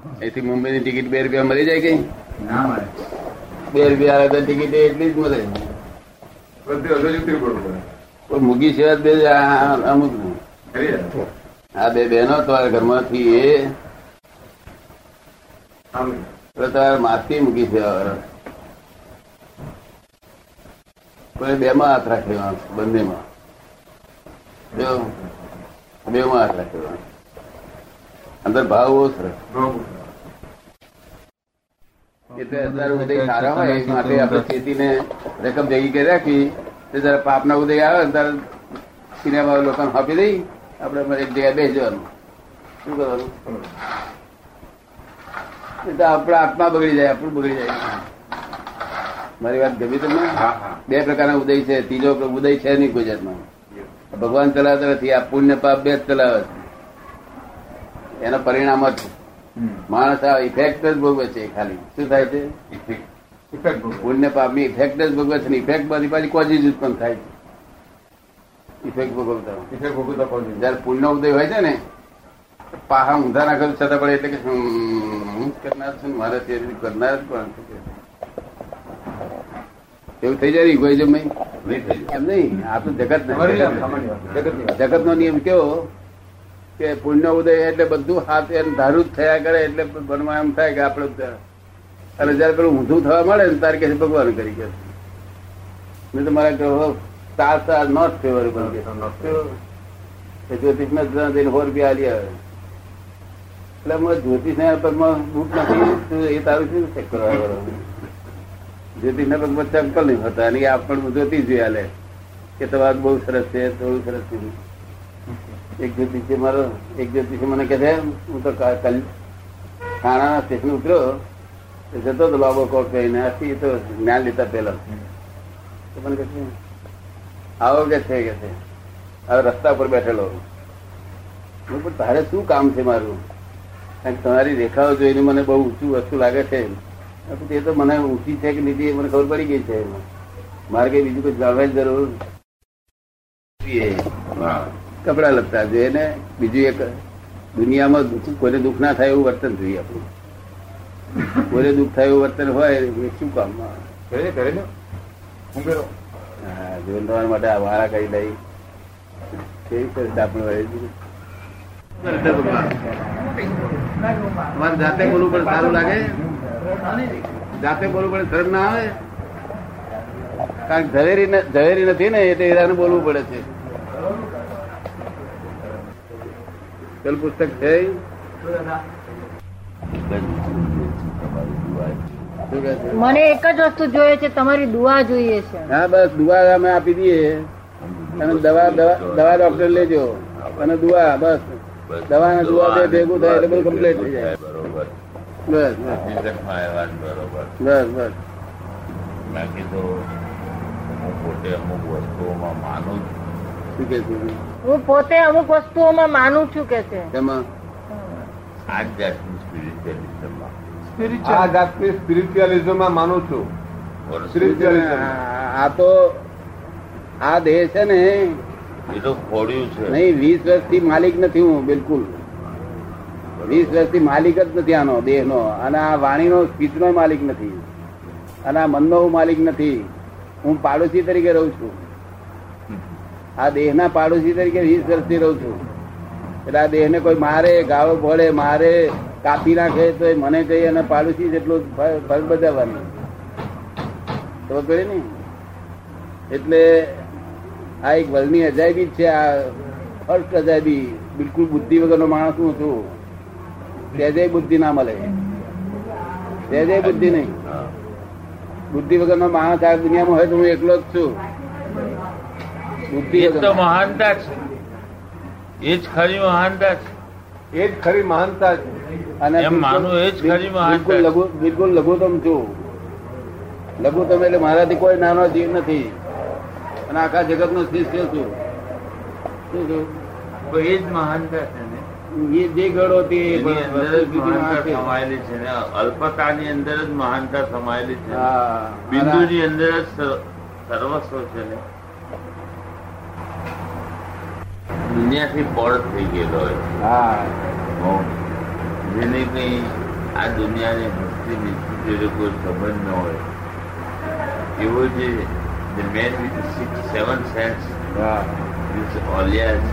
અહીંથી મુંબઈ ની ટિકિટ બે રૂપિયા મળી જાય કઈ ના મળે. બે રૂપિયા ટિકિટ એટલી જ મળે. પણ મૂકી છે બે અમુક. આ બે બહેનો તમારા ઘરમાંથી એ તમારે માસી મૂકી છે કોઈ બે માં હાથ રાખ્યો બંને માં બે માં હાથ રાખે અંદર ભાવ એટલે અત્યારે ઉદય સારા હોય એ માટે આપણે ખેતીને રકમ ભેગી કરી રાખી. તો જરા પાપના ઉદય આવે ને ત્યારે સિનેમા લોકોને આપી દઈ. આપણે એક જગ્યાએ બેસી જવાનું. શું કરવાનું? એ તો આપણા આત્મા બગડી જાય આપણું બગડી જાય. મારી વાત ગમી તમને? બે પ્રકારના ઉદય છે. ત્રીજો ઉદય છે નહીં ગુજરાતમાં. ભગવાન ચલાવતા નથી આ પુણ્ય પાપ બે જ ચલાવે છે. એના પરિણામ જ માણસ આ ઇફેક્ટ જ ભોગવે છે ખાલી. શું થાય છે? પુણ્ય પાપની ઇફેક્ટ જ ભોગવે છે ઇફેક્ટ બધી પાછી કોઝિજ ઉત્પન્ન થાય છે. ઇફેક્ટ ભોગવતા ઇફેક્ટ ભોગવતા પડે. જયારે પુણ્ય ઉદય હોય છે ને પાહા ઊંધા ના કરું છતાં પડે એટલે કે હું કરનાર છું મારે તે કરનાર જ પણ એવું થઈ જાય ઇગોઇઝમ નહીં. એમ નહીં. આ તો જગત. જગત નો નિયમ કેવો? કે પુણ્ય ઉદય એટલે બધું હાથ એમ ધારું જ થયા કરે એટલે મનમાં એમ થાય કે આપણે અને જયારે પેલું ઊંધું થવા મળે ને તારે કે ભગવાન કરી કે મેં તો મારા ગ્રહો સ્ટાર સ્ટાર નોટ ફેવરેબલ કે જ્યોતિષ ને જઈને હોર બી આલી આવે. એટલે અમે જ્યોતિષ ને પગમાં બુટ નથી એ તારું શું ચેક કરવા જ્યોતિષ ના પગમાં ચંપલ નહીં હોતા અને એ આપણને જ્યોતિષ જોઈ આલે. કે તમારું બહુ સરસ છે બહુ સરસ છે. એક જ્યોતિષી મારો, એક જ્યોતિષી મને કહે છે, હું તો થાણાના સ્ટેશન ઉતર્યો જતો હતો બાબો કોક કરીને આથી તો જ્ઞાન લીધા પેલા તો મને કહે આવો કે છે કે છે. હવે રસ્તા પર બેઠેલો પણ તારે શું કામ છે મારું? કારણ કે તમારી રેખાઓ જોઈને મને બહુ ઊંચું વસ્તુ લાગે છે. તે તો મને ઊંચી છે કે નીચી મને ખબર પડી ગઈ છે. મારે કઈ બીજું કોઈ જાણવાની જરૂર. કપડા લગતા જોઈએ ને બીજું એક દુનિયામાં કોઈને દુઃખ ના થાય એવું વર્તન જોઈએ આપણું. કોઈને દુઃખ થાય એવું વર્તન હોય એ શું હા, જીવન ધોરણ માટે આ વાળા કરી દઈ. કેવી સરસ આપણે જાતે બોલવું પણ સારું લાગે? જાતે બોલવું પણ શરમ ના આવે? કારણ કે ઝવેરી ઝવેરી નથી ને એટલે એરાને બોલવું પડે છે. પેલું પુસ્તક છે મને એક જ વસ્તુ જોઈએ છે તમારી દુઆ જોઈએ છે. હા બસ દુઆ અમે આપી દઈએ. અને દવા દવા દવા ડોક્ટર લેજો. અને દુઆ બસ. દવા અને દુઆ બે ભેગું થાય એટલે બધું કમ્પ્લીટ થઈ જાય. બરોબર બસ બસ. બસ બસ. બાકી તો હું પોતે અમુક વસ્તુઓમાં માનું છું શું કે છે? હું પોતે અમુક વસ્તુઓમાં માનું છું કે છે. એમાં? આ જ જાતની સ્પિરિચ્યુઅલિઝમમાં આ જાતની સ્પિરિચ્યુઅલિઝમમાં માનું છું. આ તો આ દેહ છે ને એ તો ખોડ્યું છે. નહીં વીસ વર્ષથી માલિક નથી હું બિલકુલ. વીસ વર્ષથી માલિક જ નથી આનો દેહનો. અને આ વાણીનો સ્પીચનો માલિક નથી. અને આ મનનો હું માલિક નથી. હું પાડોશી તરીકે રહું છું. આ દેહના પાડોશી તરીકે વીસ વર્ષથી રહું છું. એટલે આ દેહને કોઈ મારે ગાળો ભળે મારે કાપી નાખે તો એ મને કહી અને પાડોશી જેટલું ફરજ બજાવવાનું. ખબર પડી ને એટલે આ એક વલની અજાયબી છે આ ફર્સ્ટ અજાયબી. બિલકુલ બુદ્ધિ વગરનો માણસ હું છું. સહેજે બુદ્ધિ ના મળે. સહેજે બુદ્ધિ નહીં. બુદ્ધિ વગરનો માણસ આ દુનિયામાં હોય તો હું એકલો જ છું. બુદ્ધિ એ તો મહાનતા છે એ જ ખરી મહાનતા છે એ જ ખરી મહાનતા છે અને એમ માનવું એ જ ખરી મહાનતા. બિલકુલ લઘુ બિલકુલ લઘુત્તમ છું. લઘુત્તમ એટલે મારાથી કોઈ નાનો જીવ નથી. અને આખા જગત નો શિષ્ય છું. શું છું? એ જ મહાનતા છે ને. એ જે ગળો હતી સમાયેલી છે ને. અલ્પતાની અંદર જ મહાનતા સમાયેલી છે બિંદુની અંદર જ સર્વસ્વ છે ને. દુનિયાથી પળ થઈ ગયેલો હોય હા જેની કઈ આ દુનિયાની હસ્તી નિશ્ચિત જોડે કોઈ સંબંધ ન હોય એવો જે the man with the six, seven sense, હા this Olias,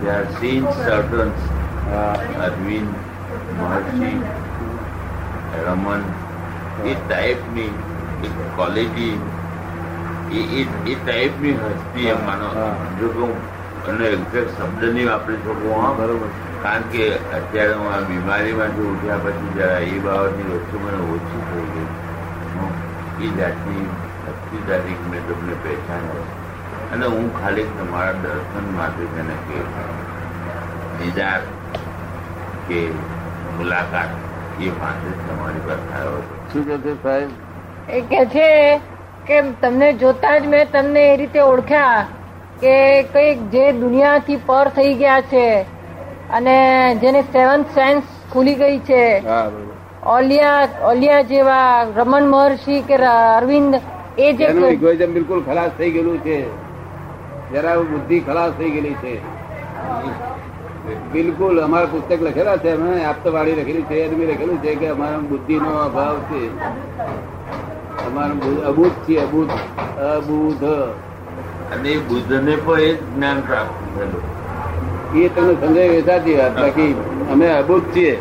they are saint servants, હા અરવિંદ મહર્ષિ રમન એ ટાઈપની એક ક્વોલિટી એ એ એ ટાઈપની હસ્તી એમ માનો હા. જો કે હું અને એક્ઝેક્ટ શબ્દ નહીં વાપરી શકું હા. બરોબર. કારણ કે અત્યારે હું આ બીમારીમાંથી ઉઠ્યા પછી જરા એ બાબતની વસ્તુ મને ઓછી થઈ ગઈ. એ જાતની હસ્તીદારી મેં તમને પહેચાન્યો અને હું ખાલી તમારા દર્શન માટે તેને કે દીદાર કે મુલાકાત એ માટે તમારી પાસે આવ્યો શું કહે છે સાહેબ? એ કે છે કે તમને જોતા જ મેં તમને એ રીતે ઓળખ્યા. કે કંઈક જે દુનિયાથી પર થઈ ગયા છે અને જેને સેવન સેન્સ ખુલી ગઈ છે. ઓલિયા ઓલિયા જેવા રમણ મહર્ષિ કે અરવિંદ એ જે ઇગોઇઝમ બિલકુલ ખલાસ થઈ ગયેલું છે. જરા બુદ્ધિ ખલાસ થઈ ગયેલી છે. બિલકુલ અમારા પુસ્તક લખેલા છે અમે આપતવાળી લખેલી છે એમ લખેલું છે કે અમારા બુદ્ધિનો અભાવ છે. અમારું અબૂધ છે અબૂધ અબૂધ. અને બુદ્ધ બુદ્ધને પણ એ જ્ઞાન પ્રાપ્ત થયેલું. એ તમને સમજાય સાચી વાત બાકી અમે અબૂધ છીએ.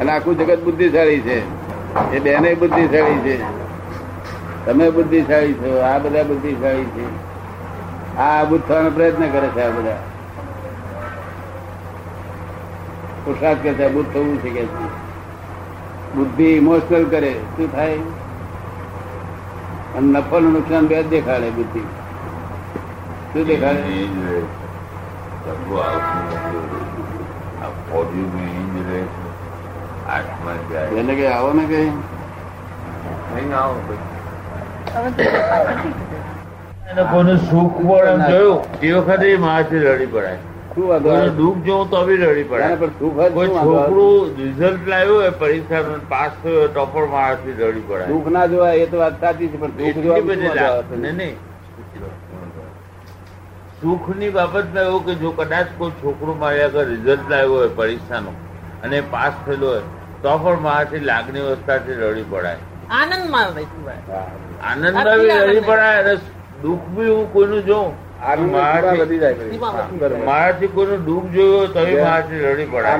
અને આખું જગત બુદ્ધિશાળી છે. એ બેને બુદ્ધિશાળી છે. તમે બુદ્ધિશાળી છો આ બધા બુદ્ધિશાળી છે. આ અબૂધ થવાનો પ્રયત્ન કરે છે આ બધા. પુરસાદ કરે છે અબૂધ થવું છે કે છે. બુદ્ધિ ઇમોશનલ કરે શું થાય? અને નફો નું નુકસાન બે જ દેખાડે બુદ્ધિ. શું દેખાડે એ જ રહે છે. કશું આવતું નથી. આ પોડિયું એ જ રહે છે. આત્મા જાય એટલે કે આવો ને કઈ નહીં આવો ભાઈ. અને અને કોઈનું સુખ પણ જોયું તે વખતે એ મારાથી પડાય દુઃખ જોવું તો બી રડી પડાય પણ સુખ કોઈ? છોકરું રિઝલ્ટ લાવ્યું હોય પરીક્ષા પાસ થયો હોય તો પણ મારાથી લડી પડાય દુઃખ ના જોવા એ તો વાત સાચી છે પણ દુઃખ જોવા નહીં. સુખની બાબતમાં એવું કે જો કદાચ કોઈ છોકરો મારી આગળ રિઝલ્ટ લાવ્યો હોય પરીક્ષાનો અને પાસ થયેલો હોય તો પણ મારાથી લાગણી અવસ્થાથી રડી પડાય. આનંદમાં. આનંદમાં બી રડી પડાય અને દુઃખ બી હું કોઈનું જોઉં. મારાથી- કોઈનું દુઃખ જોયું હોય તો મારાથી રડી પડાય.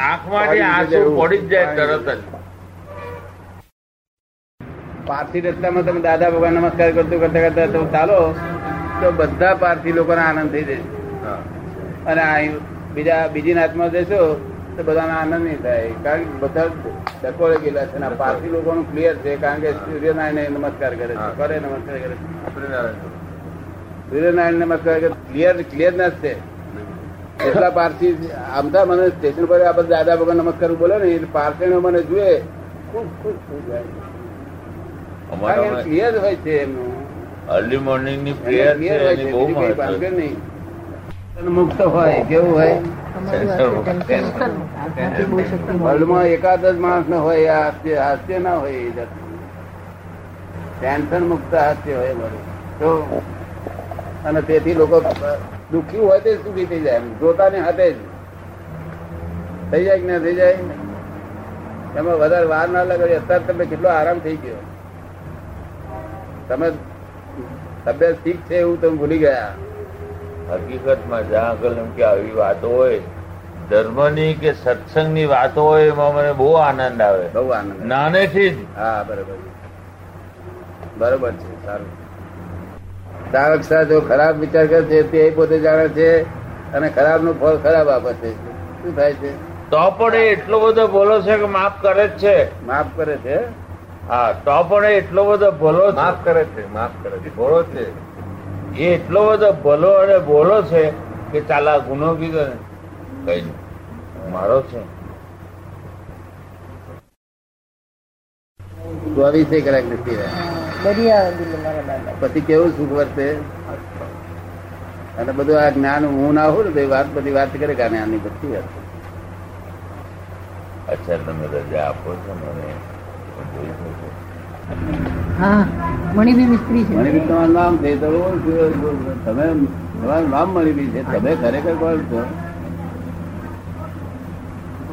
આંખમાંથી આંસુ પડી જ જાય તરત જ. પારસી રસ્તામાં તમે દાદા ભગવાન નમસ્કાર કરતું કરતા કરતા તમે ચાલો. તો બધા પારસી લોકોને આનંદ થઈ જશે અને બીજા બીજી નાતમાં જશો તો બધાને આનંદ નહીં થાય. કારણ કે બધા ડકોળે ગયેલા છે પારસી લોકોનું ક્લિયર છે કારણ કે સૂર્યનારાયણ નમસ્કાર કરે છે. કરે નમસ્કાર કરે. છે સૂર્યનારાયણ નમસ્કાર કરે. ક્લિયર ક્લિયરનેસ છે. એટલા પારસી આમતા મને સ્ટેશન પર આ બધા દાદા ભગવાન નમસ્કાર બોલે ને એટલે પારસીનો મને જુએ ખુશ ખુશ થઈ જાય. ક્લિયર હોય છે એમનું. અર્લી મોર્નિંગની પ્રેયર છે એની બહુ મહત્વ મુક્ત હોય કેવું હોય? વર્લ્ડમાં એકાદ જ માણસ ને હોય. હાસ્ય હાસ્ય ના હોય એ. ટેન્શન મુક્ત હાસ્ય હોય મારું. તો અને તેથી લોકો દુઃખી હોય તે સુખી થઈ જાય એમ. જોતાની હાથે જ. થઈ જાય કે ના થઈ જાય? એમાં વધારે વાર ના લાગે અત્યારે તમે કેટલો આરામ થઈ ગયો. તમે તબિયત ઠીક છે એવું તમે ભૂલી ગયા? હકીકતમાં જ્યાં આગળ એમ કે આવી વાતો હોય ધર્મની કે સત્સંગની વાતો હોય એમાં મને બહુ આનંદ આવે. બહુ આનંદ નાનેથી જ. હા બરોબર. બરોબર છે સારું. સાવક સાહેબ જો ખરાબ વિચાર કરે છે તે પોતે જાણે છે અને ખરાબનું ફળ ખરાબ આપે છે. શું થાય છે? તો પણ એટલો બધો બોલો છે કે માફ કરે જ છે. માફ કરે છે? હા તો પણ એટલો બધો ભલો માફ કરે છે માફ કરે છે. ભોળો છે. એ એટલો બધો ભલો અને ભોળો છે કે ચાલા ગુનો કીધો ને. કઈ મારો છે. ચોવીસે કલાક નથી રહ્યા? પછી કેવું સુખ વર્તે? અને બધું આ જ્ઞાન હું ના હોઉં ને તો વાત બધી વાત કરે કે આની બધી વાત અચ્છા તમે રજા આપો છો મને. હું હા મણિબી મિસ્ત્રી છે. મણિબી તમારું નામ છે તમે તમારું નામ મણિબી છે તમે ખરેખર કોણ છો?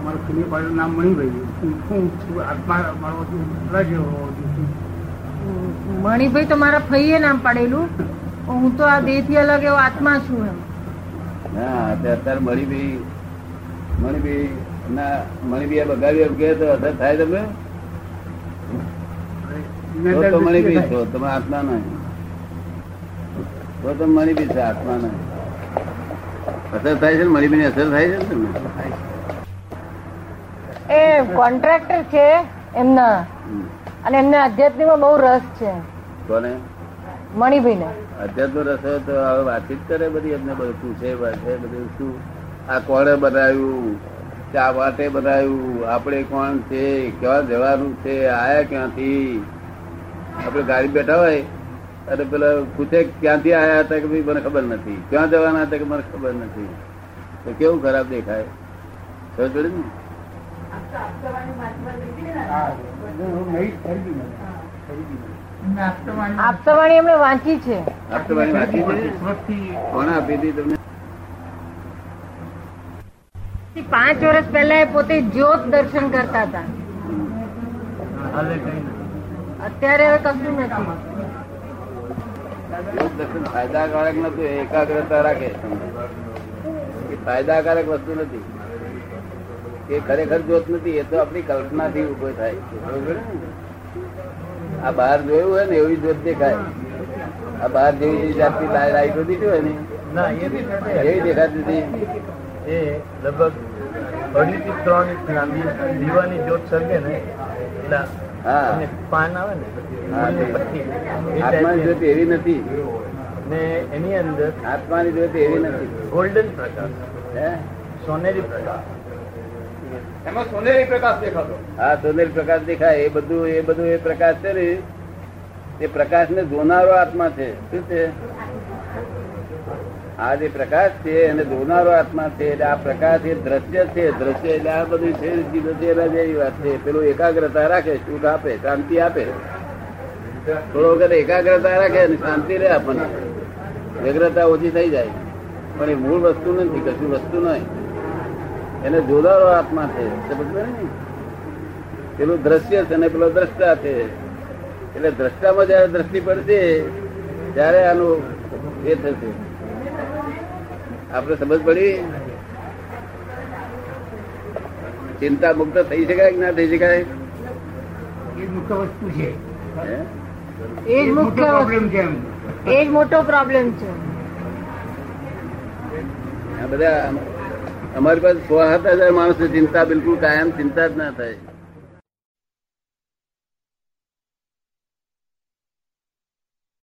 મારું પુણ્ય પાડ્યું નામ મણિભાઈ હું આત્મા મારો. મણિભાઈ તો મારા ફઈએ નામ પાડેલું? હું તો આ દેહથી અલગ એવો આત્મા છું એમ. હા અત્યારે મણિભાઈ મણિભાઈ ના મણિભાઈ બગાવી એમ કે તો થાય તમે તો તો મણિભાઈ છો તમે આત્મા નહીં તો તમે મણિભાઈ છે આત્મા નહીં અસર થાય છે ને મણિભાઈ અસર થાય છે ને એ કોન્ટ્રાક્ટર છે એમના. અને એમને આધ્યાત્મિકમાં બહુ રસ છે. કોને? મણિભાઈ ને અધ્યાત્મ રસ હોય તો હવે વાતચીત કરે બધી એમને બધું પૂછે વાંચે બધું શું? આ કોણે બનાવ્યું? ચા માટે બનાવ્યું? આપણે કોણ છે? ક્યાં જવાનું છે? આયા ક્યાંથી? આપણે ગાડી બેઠા હોય અને પેલા પૂછે ક્યાંથી આયા હતા કે ભાઈ મને ખબર નથી. ક્યાં જવાના હતા કે મને ખબર નથી. તો કેવું ખરાબ દેખાય? ખબર પડે ને. આપતાવાણી એમણે વાંચી છે. આપ વાંચી છે? સુરતથી આપી હતી તમને? પાંચ વર્ષ પહેલા એ પોતે જ્યોત દર્શન કરતા હતા. અત્યારે હવે કશું નથી ફાયદાકારક નતું એકાગ્રતા રાખે એ ફાયદાકારક વસ્તુ નથી. એ ખરેખર જોત નથી એ તો આપણી કલ્પનાથી ઊભો થાય આ બહાર જોયું હોય ને એવી જોત દેખાય. આ બહાર જેવી જાતની લાઈ- લાઈટો દીધી હોય ને ના એ બી નથી. એવી દેખાતી હતી. એ લગભગ અઢી થી ત્રણ દીવાની જોત સર્ગે ને એટલે હા. પાન આવે ને આત્માની. એવી નથી. ને એની અંદર આત્માની જ્યોત એવી નથી. ગોલ્ડન પ્રકાશ. સોનેરી પ્રકાશ. એમાં સોનેરી પ્રકાશ દેખાતો. હા સોનેરી પ્રકાશ દેખાય. એ બધું એ બધું એ પ્રકાશ છે ને એ પ્રકાશ ને જોનારો આત્મા છે. શું છે? આ જે પ્રકાશ છે એને જોનારો આત્મા છે. એટલે આ પ્રકાશ એ દ્રશ્ય છે. દ્રશ્ય એટલે આ બધું છે. એના જેવી વાત છે. પેલું એકાગ્રતા રાખે, સુખ આપે, શાંતિ આપે. થોડો વખત એકાગ્રતા રાખે અને શાંતિ રહે આપણને. વ્યગ્રતા ઓછી થઈ જાય. પણ એ મૂળ વસ્તુ નથી, કશું વસ્તુ નહીં. એને જોનારો આત્મા છે. પેલું દ્રશ્ય છે અને પેલો દ્રષ્ટા છે. એટલે દ્રષ્ટામાં જયારે દ્રષ્ટિ પડશે, ત્યારે આનું એ થશે. આપણે સમજ પડી? ચિંતા મુક્ત થઈ શકાય કે ના થઈ શકાય? એ મુખ્ય વસ્તુ છે? એ જ મુખ્ય પ્રોબ્લેમ છે એ જ મોટો પ્રોબ્લેમ છે. આ બધા અમારી પાસે સો સાત હજાર માણસો ચિંતા બિલકુલ કાયમ ચિંતા જ ના થાય.